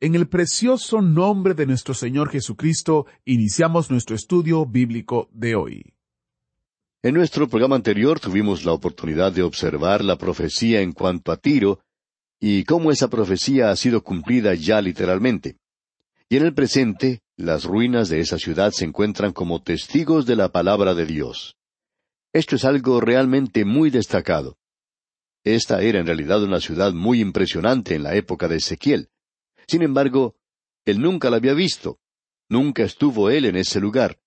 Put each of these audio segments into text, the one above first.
En el precioso nombre de nuestro Señor Jesucristo, iniciamos nuestro estudio bíblico de hoy. En nuestro programa anterior tuvimos la oportunidad de observar la profecía en cuanto a Tiro y cómo esa profecía ha sido cumplida ya literalmente. Y en el presente, las ruinas de esa ciudad se encuentran como testigos de la palabra de Dios. Esto es algo realmente muy destacado. Esta era en realidad una ciudad muy impresionante en la época de Ezequiel. Sin embargo, él nunca la había visto. Nunca estuvo él en ese lugar.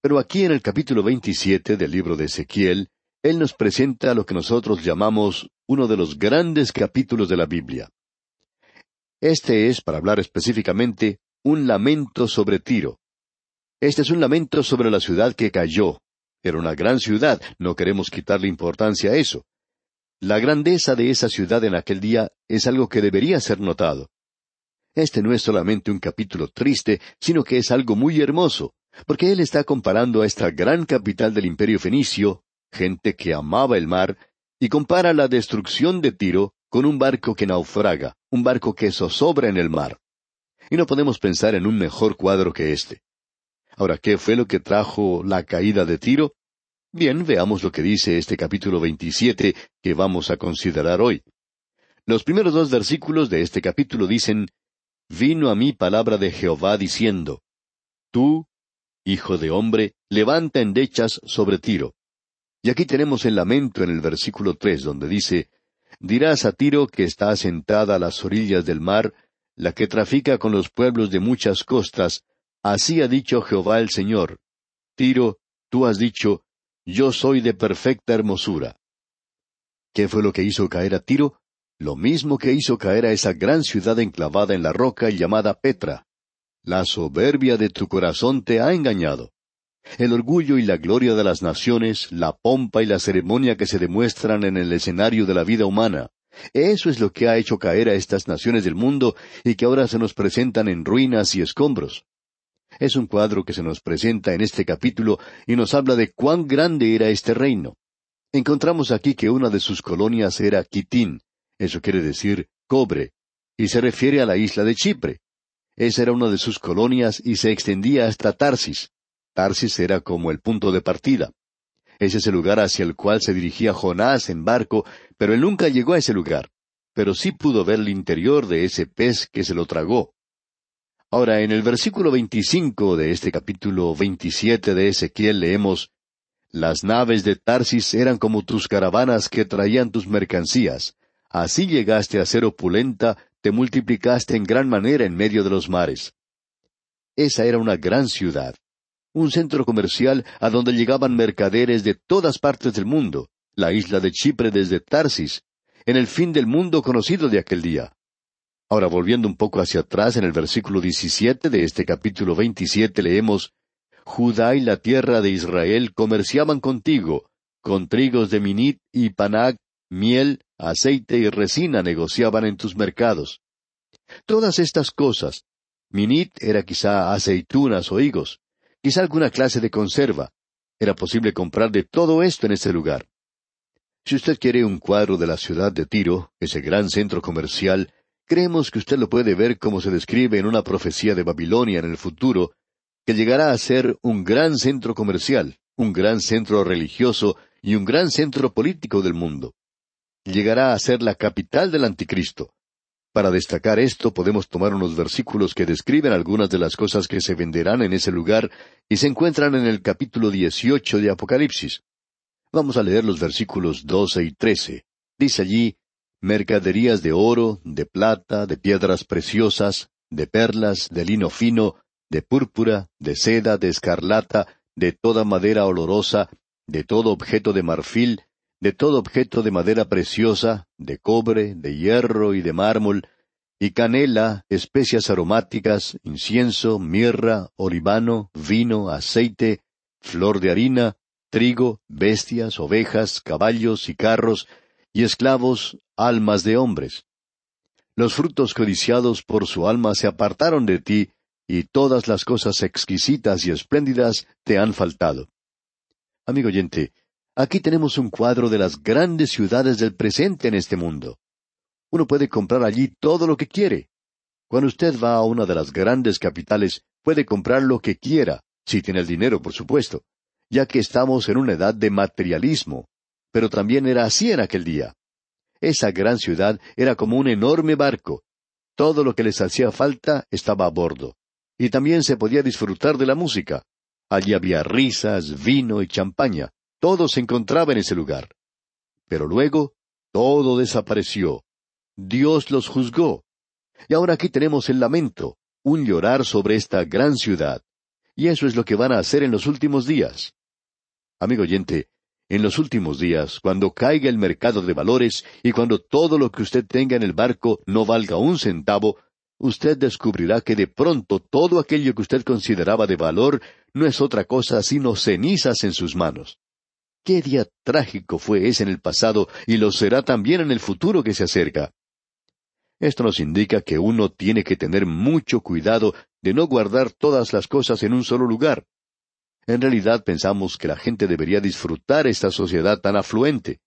Pero aquí en el capítulo 27 del libro de Ezequiel, él nos presenta lo que nosotros llamamos uno de los grandes capítulos de la Biblia. Este es, para hablar específicamente, un lamento sobre Tiro. Este es un lamento sobre la ciudad que cayó. Era una gran ciudad, no queremos quitarle importancia a eso. La grandeza de esa ciudad en aquel día es algo que debería ser notado. Este no es solamente un capítulo triste, sino que es algo muy hermoso, porque él está comparando a esta gran capital del imperio fenicio, gente que amaba el mar, y compara la destrucción de Tiro con un barco que naufraga, un barco que zozobra en el mar. Y no podemos pensar en un mejor cuadro que este. Ahora, ¿qué fue lo que trajo la caída de Tiro? Bien, veamos lo que dice este capítulo 27 que vamos a considerar hoy. Los primeros dos versículos de este capítulo dicen, Vino a mí palabra de Jehová diciendo, Tú, hijo de hombre, levanta endechas sobre Tiro. Y aquí tenemos el lamento en el versículo tres, donde dice, Dirás a Tiro que está asentada a las orillas del mar, la que trafica con los pueblos de muchas costas, así ha dicho Jehová el Señor. Tiro, tú has dicho, Yo soy de perfecta hermosura. ¿Qué fue lo que hizo caer a Tiro? Lo mismo que hizo caer a esa gran ciudad enclavada en la roca llamada Petra. La soberbia de tu corazón te ha engañado. El orgullo y la gloria de las naciones, la pompa y la ceremonia que se demuestran en el escenario de la vida humana. Eso es lo que ha hecho caer a estas naciones del mundo y que ahora se nos presentan en ruinas y escombros. Es un cuadro que se nos presenta en este capítulo y nos habla de cuán grande era este reino. Encontramos aquí que una de sus colonias era Quitín, eso quiere decir cobre, y se refiere a la isla de Chipre. Esa era una de sus colonias y se extendía hasta Tarsis. Tarsis era como el punto de partida. Ese es el lugar hacia el cual se dirigía Jonás en barco, pero él nunca llegó a ese lugar. Pero sí pudo ver el interior de ese pez que se lo tragó. Ahora, en el versículo 25 de este capítulo 27 de Ezequiel leemos, Las naves de Tarsis eran como tus caravanas que traían tus mercancías. Así llegaste a ser opulenta, te multiplicaste en gran manera en medio de los mares. Esa era una gran ciudad, un centro comercial a donde llegaban mercaderes de todas partes del mundo, la isla de Chipre desde Tarsis, en el fin del mundo conocido de aquel día. Ahora volviendo un poco hacia atrás en el versículo 17 de este capítulo 27 leemos, Judá y la tierra de Israel comerciaban contigo, con trigos de Minit y Panag, miel, aceite y resina negociaban en tus mercados. Todas estas cosas, Minit era quizá aceitunas o higos, quizá alguna clase de conserva. Era posible comprar de todo esto en ese lugar. Si usted quiere un cuadro de la ciudad de Tiro, ese gran centro comercial, creemos que usted lo puede ver como se describe en una profecía de Babilonia en el futuro, que llegará a ser un gran centro comercial, un gran centro religioso y un gran centro político del mundo llegará a ser la capital del anticristo. Para destacar esto podemos tomar unos versículos que describen algunas de las cosas que se venderán en ese lugar y se encuentran en el capítulo 18 de Apocalipsis. Vamos a leer los versículos 12 y 13. Dice allí, mercaderías de oro, de plata, de piedras preciosas, de perlas, de lino fino, de púrpura, de seda, de escarlata, de toda madera olorosa, de todo objeto de marfil, de todo objeto de madera preciosa, de cobre, de hierro y de mármol, y canela, especias aromáticas, incienso, mirra, olivano, vino, aceite, flor de harina, trigo, bestias, ovejas, caballos y carros, y esclavos, almas de hombres. Los frutos codiciados por su alma se apartaron de ti, y todas las cosas exquisitas y espléndidas te han faltado. Amigo oyente, aquí tenemos un cuadro de las grandes ciudades del presente en este mundo. Uno puede comprar allí todo lo que quiere. Cuando usted va a una de las grandes capitales, puede comprar lo que quiera, si tiene el dinero, por supuesto, ya que estamos en una edad de materialismo. Pero también era así en aquel día. Esa gran ciudad era como un enorme barco. Todo lo que les hacía falta estaba a bordo. Y también se podía disfrutar de la música. Allí había risas, vino y champaña. Todo se encontraba en ese lugar. Pero luego todo desapareció. Dios los juzgó. Y ahora aquí tenemos el lamento, un llorar sobre esta gran ciudad. Y eso es lo que van a hacer en los últimos días. Amigo oyente, en los últimos días, cuando caiga el mercado de valores y cuando todo lo que usted tenga en el barco no valga un centavo, usted descubrirá que de pronto todo aquello que usted consideraba de valor no es otra cosa sino cenizas en sus manos. Qué día trágico fue ese en el pasado y lo será también en el futuro que se acerca. Esto nos indica que uno tiene que tener mucho cuidado de no guardar todas las cosas en un solo lugar. En realidad pensamos que la gente debería disfrutar esta sociedad tan afluente.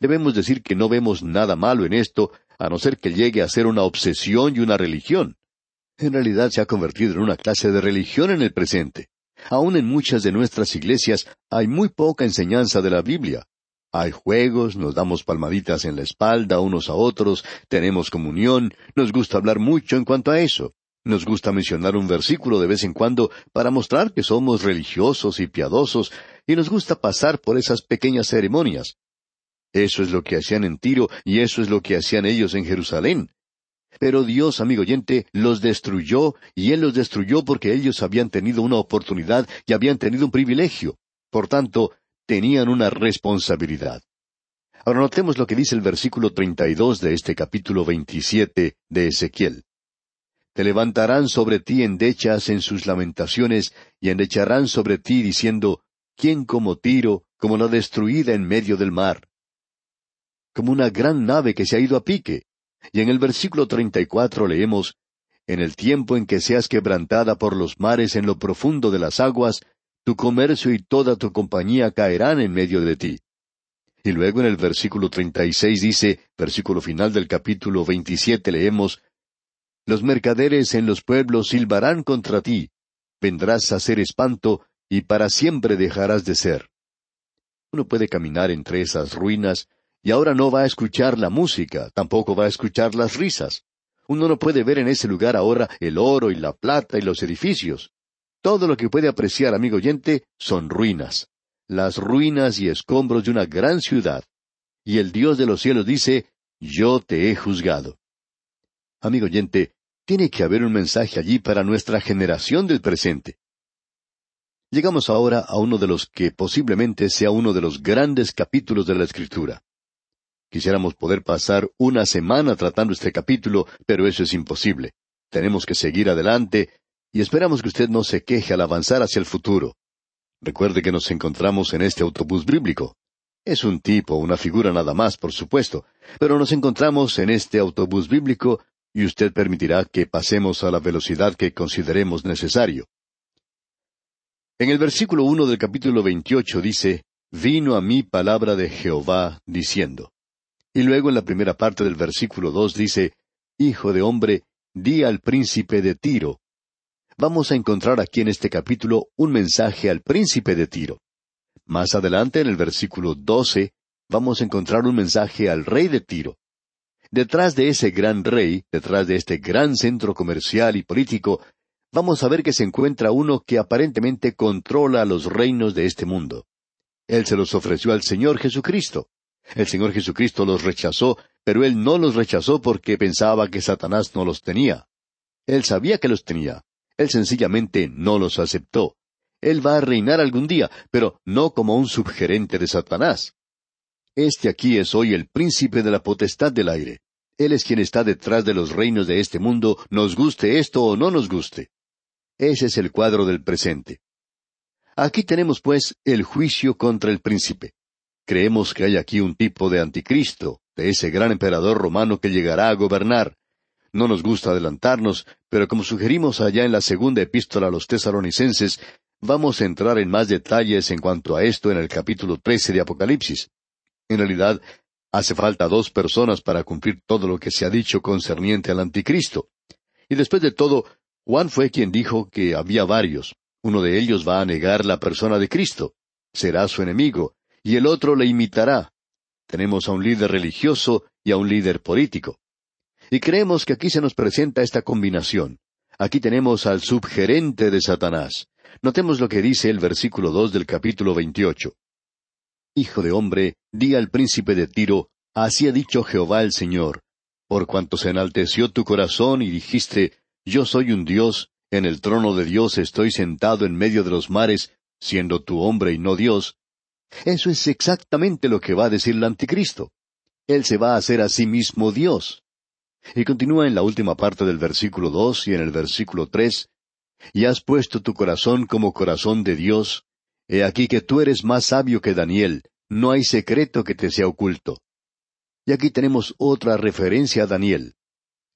Debemos decir que no vemos nada malo en esto, a no ser que llegue a ser una obsesión y una religión. En realidad se ha convertido en una clase de religión en el presente. Aún en muchas de nuestras iglesias hay muy poca enseñanza de la Biblia. Hay juegos, nos damos palmaditas en la espalda unos a otros, tenemos comunión, nos gusta hablar mucho en cuanto a eso. Nos gusta mencionar un versículo de vez en cuando para mostrar que somos religiosos y piadosos, y nos gusta pasar por esas pequeñas ceremonias. Eso es lo que hacían en Tiro y eso es lo que hacían ellos en Jerusalén. Pero Dios, amigo oyente, los destruyó y Él los destruyó porque ellos habían tenido una oportunidad y habían tenido un privilegio. Por tanto, tenían una responsabilidad. Ahora notemos lo que dice el versículo treinta y dos de este capítulo veintisiete de Ezequiel. Te levantarán sobre ti endechas en sus lamentaciones, y endecharán sobre ti diciendo, ¿quién como Tiro, como la destruida en medio del mar? Como una gran nave que se ha ido a pique. Y en el versículo treinta y cuatro leemos, En el tiempo en que seas quebrantada por los mares en lo profundo de las aguas, tu comercio y toda tu compañía caerán en medio de ti. Y luego en el versículo treinta y seis dice, versículo final del capítulo veintisiete leemos, Los mercaderes en los pueblos silbarán contra ti, vendrás a ser espanto, y para siempre dejarás de ser. Uno puede caminar entre esas ruinas, y ahora no va a escuchar la música, tampoco va a escuchar las risas. Uno no puede ver en ese lugar ahora el oro y la plata y los edificios. Todo lo que puede apreciar, amigo oyente, son ruinas, las ruinas y escombros de una gran ciudad. Y el Dios de los cielos dice, Yo te he juzgado. Amigo oyente, tiene que haber un mensaje allí para nuestra generación del presente. Llegamos ahora a uno de los que posiblemente sea uno de los grandes capítulos de la Escritura. Quisiéramos poder pasar una semana tratando este capítulo, pero eso es imposible. Tenemos que seguir adelante y esperamos que usted no se queje al avanzar hacia el futuro. Recuerde que nos encontramos en este autobús bíblico. Es un tipo, una figura nada más, por supuesto, pero nos encontramos en este autobús bíblico y usted permitirá que pasemos a la velocidad que consideremos necesario. En el versículo uno del capítulo veintiocho dice, Vino a mí palabra de Jehová, diciendo. Y luego en la primera parte del versículo dos dice, Hijo de hombre, di al príncipe de Tiro, vamos a encontrar aquí en este capítulo un mensaje al príncipe de Tiro. Más adelante, en el versículo doce, vamos a encontrar un mensaje al rey de Tiro. Detrás de ese gran rey, detrás de este gran centro comercial y político, vamos a ver que se encuentra uno que aparentemente controla los reinos de este mundo. Él se los ofreció al Señor Jesucristo. El Señor Jesucristo los rechazó, pero Él no los rechazó porque pensaba que Satanás no los tenía. Él sabía que los tenía. Él sencillamente no los aceptó. Él va a reinar algún día, pero no como un subgerente de Satanás. Este aquí es hoy el príncipe de la potestad del aire. Él es quien está detrás de los reinos de este mundo, nos guste esto o no nos guste. Ese es el cuadro del presente. Aquí tenemos, pues, el juicio contra el príncipe. Creemos que hay aquí un tipo de anticristo, de ese gran emperador romano que llegará a gobernar. No nos gusta adelantarnos, pero como sugerimos allá en la segunda epístola a los tesaronicenses, vamos a entrar en más detalles en cuanto a esto en el capítulo trece de Apocalipsis. En realidad, hace falta dos personas para cumplir todo lo que se ha dicho concerniente al anticristo. Y después de todo, Juan fue quien dijo que había varios. Uno de ellos va a negar la persona de Cristo. Será su enemigo, y el otro le imitará. Tenemos a un líder religioso y a un líder político. Y creemos que aquí se nos presenta esta combinación. Aquí tenemos al subgerente de Satanás. Notemos lo que dice el versículo dos del capítulo veintiocho. Hijo de hombre, di al príncipe de Tiro, así ha dicho Jehová el Señor, por cuanto se enalteció tu corazón y dijiste, Yo soy un Dios, en el trono de Dios estoy sentado en medio de los mares, siendo tu hombre y no Dios. Eso es exactamente lo que va a decir el anticristo. Él se va a hacer a sí mismo Dios. Y continúa en la última parte del versículo dos y en el versículo tres, y has puesto tu corazón como corazón de Dios. He aquí que tú eres más sabio que Daniel, no hay secreto que te sea oculto. Y aquí tenemos otra referencia a Daniel.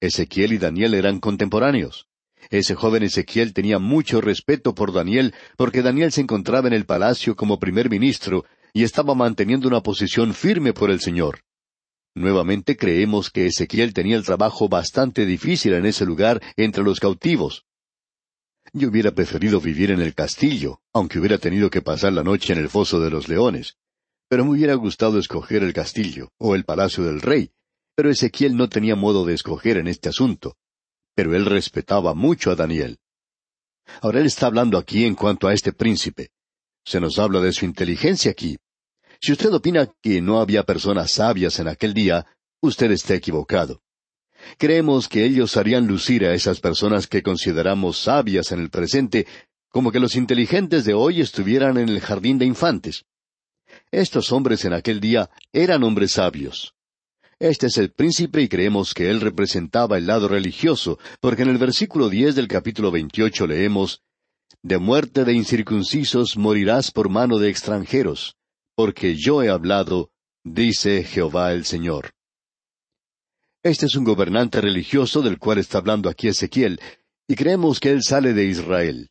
Ezequiel y Daniel eran contemporáneos. Ese joven Ezequiel tenía mucho respeto por Daniel porque Daniel se encontraba en el palacio como primer ministro y estaba manteniendo una posición firme por el Señor. Nuevamente creemos que Ezequiel tenía el trabajo bastante difícil en ese lugar entre los cautivos. Yo hubiera preferido vivir en el castillo, aunque hubiera tenido que pasar la noche en el foso de los leones. Pero me hubiera gustado escoger el castillo o el palacio del rey. Pero Ezequiel no tenía modo de escoger en este asunto pero él respetaba mucho a Daniel. Ahora él está hablando aquí en cuanto a este príncipe. Se nos habla de su inteligencia aquí. Si usted opina que no había personas sabias en aquel día, usted está equivocado. Creemos que ellos harían lucir a esas personas que consideramos sabias en el presente, como que los inteligentes de hoy estuvieran en el jardín de infantes. Estos hombres en aquel día eran hombres sabios. Este es el príncipe y creemos que él representaba el lado religioso, porque en el versículo diez del capítulo veintiocho leemos De muerte de incircuncisos morirás por mano de extranjeros, porque yo he hablado, dice Jehová el Señor. Este es un gobernante religioso del cual está hablando aquí Ezequiel, y creemos que él sale de Israel.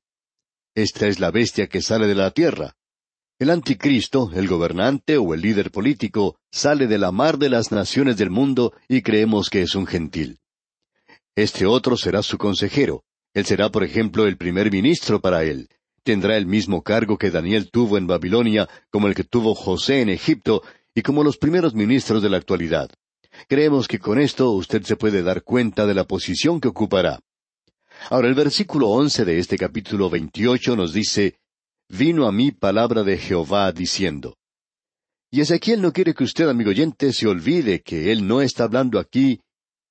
Esta es la bestia que sale de la tierra. El anticristo, el gobernante o el líder político, sale de la mar de las naciones del mundo y creemos que es un gentil. Este otro será su consejero. Él será, por ejemplo, el primer ministro para él. Tendrá el mismo cargo que Daniel tuvo en Babilonia, como el que tuvo José en Egipto, y como los primeros ministros de la actualidad. Creemos que con esto usted se puede dar cuenta de la posición que ocupará. Ahora el versículo once de este capítulo veintiocho nos dice vino a mí palabra de Jehová diciendo. Y Ezequiel no quiere que usted, amigo oyente, se olvide que él no está hablando aquí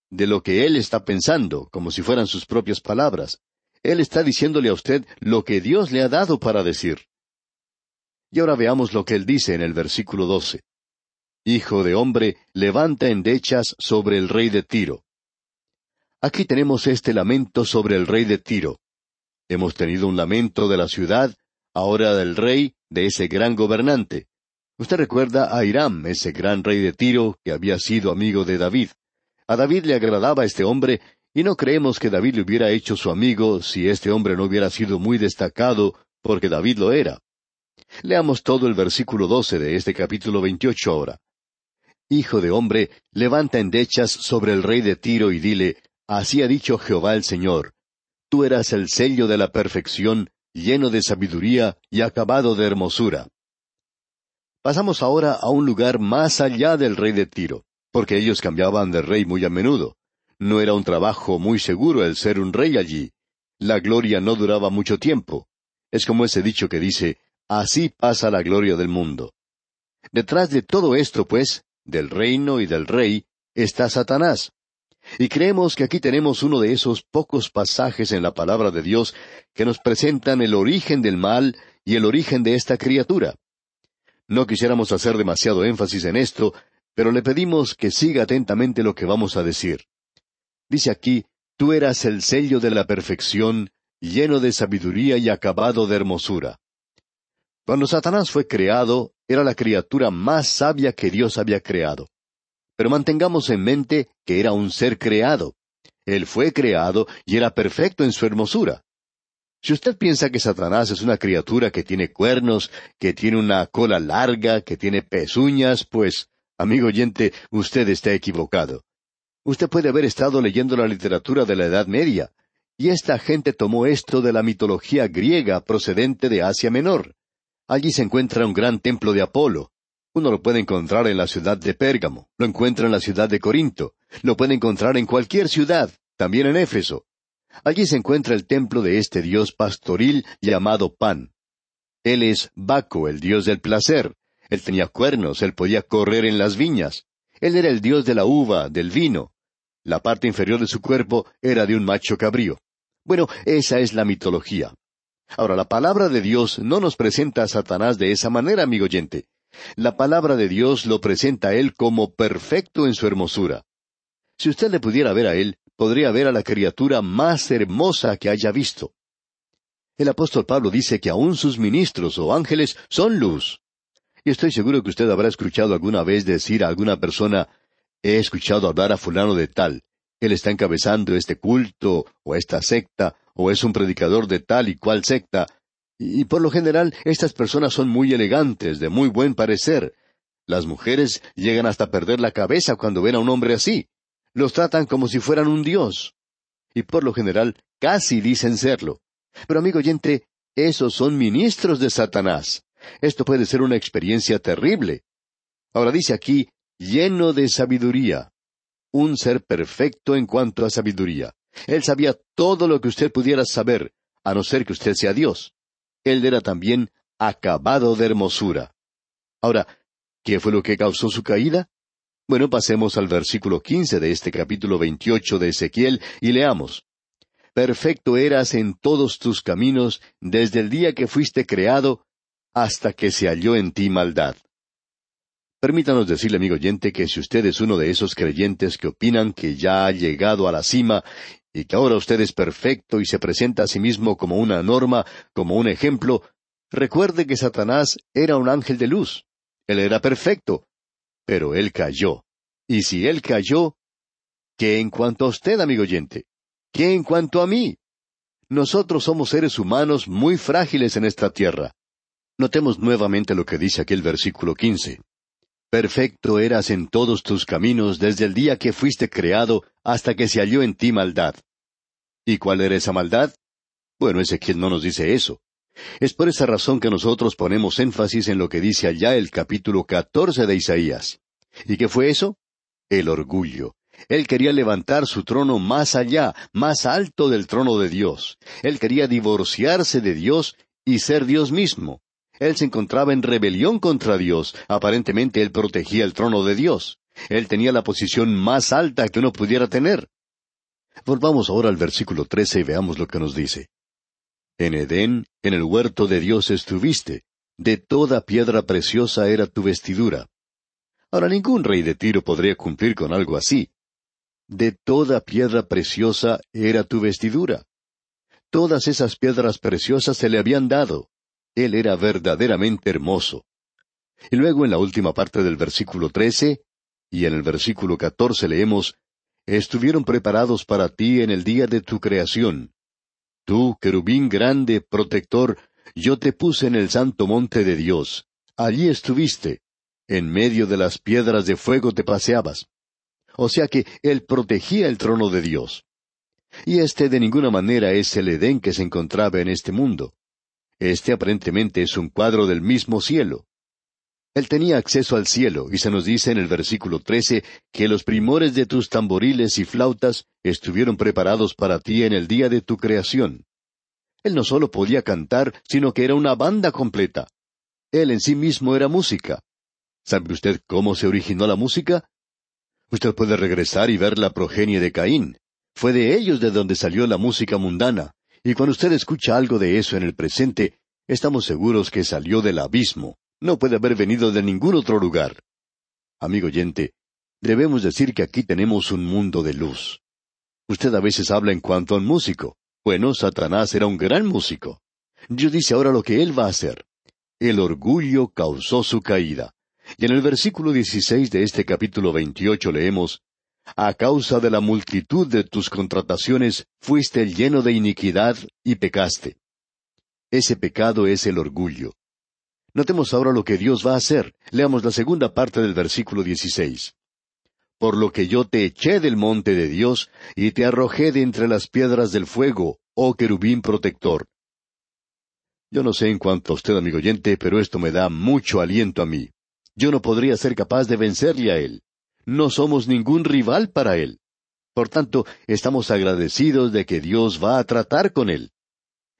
de lo que él está pensando, como si fueran sus propias palabras. Él está diciéndole a usted lo que Dios le ha dado para decir. Y ahora veamos lo que él dice en el versículo doce. Hijo de hombre, levanta endechas sobre el rey de Tiro. Aquí tenemos este lamento sobre el rey de Tiro. Hemos tenido un lamento de la ciudad ahora del rey, de ese gran gobernante. Usted recuerda a Hiram, ese gran rey de Tiro, que había sido amigo de David. A David le agradaba este hombre, y no creemos que David le hubiera hecho su amigo si este hombre no hubiera sido muy destacado, porque David lo era. Leamos todo el versículo doce de este capítulo veintiocho ahora. Hijo de hombre, levanta endechas sobre el rey de Tiro y dile, Así ha dicho Jehová el Señor, Tú eras el sello de la perfección, lleno de sabiduría y acabado de hermosura. Pasamos ahora a un lugar más allá del rey de Tiro, porque ellos cambiaban de rey muy a menudo. No era un trabajo muy seguro el ser un rey allí. La gloria no duraba mucho tiempo. Es como ese dicho que dice, así pasa la gloria del mundo. Detrás de todo esto, pues, del reino y del rey, está Satanás, y creemos que aquí tenemos uno de esos pocos pasajes en la palabra de Dios que nos presentan el origen del mal y el origen de esta criatura. No quisiéramos hacer demasiado énfasis en esto, pero le pedimos que siga atentamente lo que vamos a decir. Dice aquí, Tú eras el sello de la perfección, lleno de sabiduría y acabado de hermosura. Cuando Satanás fue creado, era la criatura más sabia que Dios había creado. Pero mantengamos en mente que era un ser creado. Él fue creado y era perfecto en su hermosura. Si usted piensa que Satanás es una criatura que tiene cuernos, que tiene una cola larga, que tiene pezuñas, pues, amigo oyente, usted está equivocado. Usted puede haber estado leyendo la literatura de la Edad Media, y esta gente tomó esto de la mitología griega procedente de Asia Menor. Allí se encuentra un gran templo de Apolo. Uno lo puede encontrar en la ciudad de Pérgamo, lo encuentra en la ciudad de Corinto, lo puede encontrar en cualquier ciudad, también en Éfeso. Allí se encuentra el templo de este dios pastoril llamado Pan. Él es Baco, el dios del placer. Él tenía cuernos, él podía correr en las viñas. Él era el dios de la uva, del vino. La parte inferior de su cuerpo era de un macho cabrío. Bueno, esa es la mitología. Ahora, la palabra de Dios no nos presenta a Satanás de esa manera, amigo oyente. La palabra de Dios lo presenta a él como perfecto en su hermosura. Si usted le pudiera ver a él, podría ver a la criatura más hermosa que haya visto. El apóstol Pablo dice que aun sus ministros o ángeles son luz. Y estoy seguro que usted habrá escuchado alguna vez decir a alguna persona, he escuchado hablar a fulano de tal, él está encabezando este culto o esta secta, o es un predicador de tal y cual secta, y por lo general estas personas son muy elegantes, de muy buen parecer. Las mujeres llegan hasta perder la cabeza cuando ven a un hombre así. Los tratan como si fueran un dios. Y por lo general casi dicen serlo. Pero amigo oyente, esos son ministros de Satanás. Esto puede ser una experiencia terrible. Ahora dice aquí, lleno de sabiduría. Un ser perfecto en cuanto a sabiduría. Él sabía todo lo que usted pudiera saber, a no ser que usted sea Dios. Él era también acabado de hermosura. Ahora, ¿qué fue lo que causó su caída? Bueno, pasemos al versículo quince de este capítulo veintiocho de Ezequiel y leamos. Perfecto eras en todos tus caminos desde el día que fuiste creado hasta que se halló en ti maldad. Permítanos decirle, amigo oyente, que si usted es uno de esos creyentes que opinan que ya ha llegado a la cima y que ahora usted es perfecto y se presenta a sí mismo como una norma, como un ejemplo, recuerde que Satanás era un ángel de luz. Él era perfecto, pero él cayó. Y si él cayó, ¿qué en cuanto a usted, amigo oyente? ¿Qué en cuanto a mí? Nosotros somos seres humanos muy frágiles en esta tierra. Notemos nuevamente lo que dice aquí el versículo quince. Perfecto eras en todos tus caminos desde el día que fuiste creado hasta que se halló en ti maldad. ¿Y cuál era esa maldad? Bueno, Ezequiel no nos dice eso. Es por esa razón que nosotros ponemos énfasis en lo que dice allá el capítulo catorce de Isaías. ¿Y qué fue eso? El orgullo. Él quería levantar su trono más allá, más alto del trono de Dios. Él quería divorciarse de Dios y ser Dios mismo. Él se encontraba en rebelión contra Dios. Aparentemente él protegía el trono de Dios. Él tenía la posición más alta que uno pudiera tener. Volvamos ahora al versículo trece y veamos lo que nos dice. En Edén, en el huerto de Dios estuviste. De toda piedra preciosa era tu vestidura. Ahora ningún rey de Tiro podría cumplir con algo así. De toda piedra preciosa era tu vestidura. Todas esas piedras preciosas se le habían dado. Él era verdaderamente hermoso. Y luego en la última parte del versículo trece y en el versículo catorce leemos, Estuvieron preparados para ti en el día de tu creación. Tú, querubín grande, protector, yo te puse en el santo monte de Dios. Allí estuviste. En medio de las piedras de fuego te paseabas. O sea que Él protegía el trono de Dios. Y este de ninguna manera es el Edén que se encontraba en este mundo. Este aparentemente es un cuadro del mismo cielo. Él tenía acceso al cielo, y se nos dice en el versículo trece que los primores de tus tamboriles y flautas estuvieron preparados para ti en el día de tu creación. Él no solo podía cantar, sino que era una banda completa. Él en sí mismo era música. ¿Sabe usted cómo se originó la música? Usted puede regresar y ver la progenie de Caín. Fue de ellos de donde salió la música mundana, y cuando usted escucha algo de eso en el presente, estamos seguros que salió del abismo. No puede haber venido de ningún otro lugar. Amigo oyente, debemos decir que aquí tenemos un mundo de luz. Usted a veces habla en cuanto a un músico. Bueno, Satanás era un gran músico. Dios dice ahora lo que él va a hacer. El orgullo causó su caída. Y en el versículo 16 de este capítulo 28 leemos, A causa de la multitud de tus contrataciones fuiste lleno de iniquidad y pecaste. Ese pecado es el orgullo. Notemos ahora lo que Dios va a hacer. Leamos la segunda parte del versículo 16. Por lo que yo te eché del monte de Dios y te arrojé de entre las piedras del fuego, oh querubín protector. Yo no sé en cuanto a usted, amigo oyente, pero esto me da mucho aliento a mí. Yo no podría ser capaz de vencerle a él. No somos ningún rival para él. Por tanto, estamos agradecidos de que Dios va a tratar con él.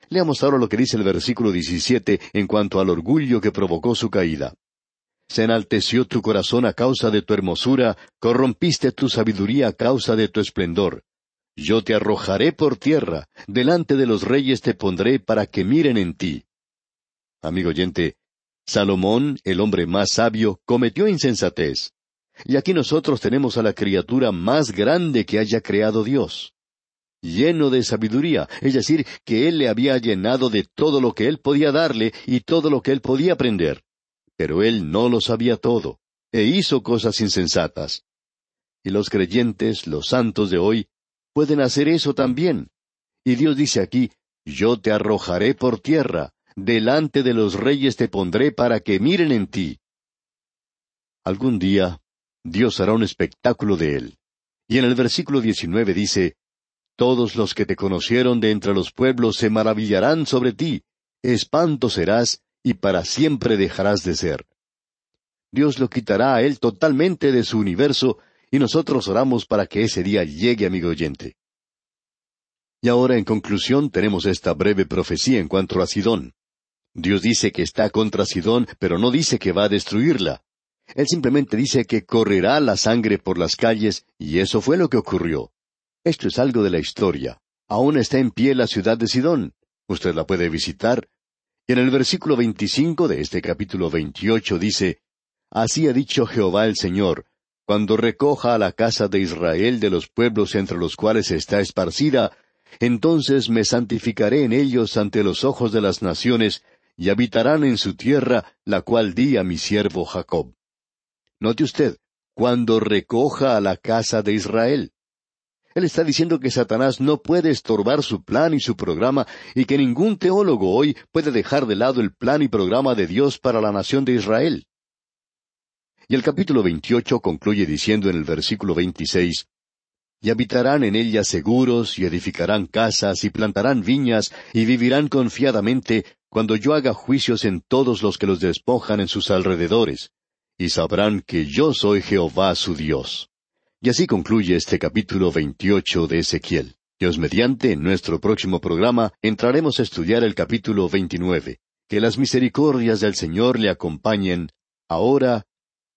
Leamos ahora lo que dice el versículo 17 en cuanto al orgullo que provocó su caída. Se enalteció tu corazón a causa de tu hermosura, corrompiste tu sabiduría a causa de tu esplendor. Yo te arrojaré por tierra, delante de los reyes te pondré para que miren en ti. Amigo oyente, Salomón, el hombre más sabio, cometió insensatez. Y aquí nosotros tenemos a la criatura más grande que haya creado Dios lleno de sabiduría, es decir, que Él le había llenado de todo lo que Él podía darle y todo lo que Él podía aprender. Pero Él no lo sabía todo, e hizo cosas insensatas. Y los creyentes, los santos de hoy, pueden hacer eso también. Y Dios dice aquí, Yo te arrojaré por tierra, delante de los reyes te pondré para que miren en ti. Algún día, Dios hará un espectáculo de él. Y en el versículo 19 dice, todos los que te conocieron de entre los pueblos se maravillarán sobre ti, espanto serás, y para siempre dejarás de ser. Dios lo quitará a él totalmente de su universo, y nosotros oramos para que ese día llegue, amigo oyente. Y ahora, en conclusión, tenemos esta breve profecía en cuanto a Sidón. Dios dice que está contra Sidón, pero no dice que va a destruirla. Él simplemente dice que correrá la sangre por las calles, y eso fue lo que ocurrió. Esto es algo de la historia. Aún está en pie la ciudad de Sidón. Usted la puede visitar. Y en el versículo 25 de este capítulo 28 dice, Así ha dicho Jehová el Señor, cuando recoja a la casa de Israel de los pueblos entre los cuales está esparcida, entonces me santificaré en ellos ante los ojos de las naciones, y habitarán en su tierra, la cual di a mi siervo Jacob. Note usted, cuando recoja a la casa de Israel. Él está diciendo que Satanás no puede estorbar su plan y su programa y que ningún teólogo hoy puede dejar de lado el plan y programa de Dios para la nación de Israel. Y el capítulo 28 concluye diciendo en el versículo 26, Y habitarán en ella seguros, y edificarán casas, y plantarán viñas, y vivirán confiadamente, cuando yo haga juicios en todos los que los despojan en sus alrededores, y sabrán que yo soy Jehová su Dios. Y así concluye este capítulo 28 de Ezequiel. Dios mediante, en nuestro próximo programa entraremos a estudiar el capítulo 29. Que las misericordias del Señor le acompañen, ahora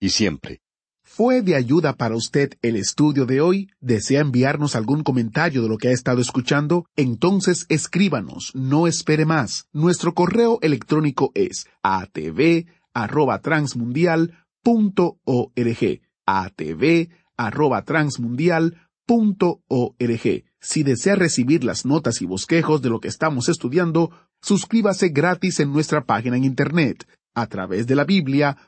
y siempre. ¿Fue de ayuda para usted el estudio de hoy? ¿Desea enviarnos algún comentario de lo que ha estado escuchando? Entonces escríbanos, no espere más. Nuestro correo electrónico es atv@transmundial.org. transmundial.org. Si desea recibir las notas y bosquejos de lo que estamos estudiando, suscríbase gratis en nuestra página en Internet, a través de la Biblia.org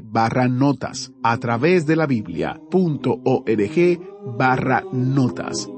barra notas, a través de la Biblia.org barra notas.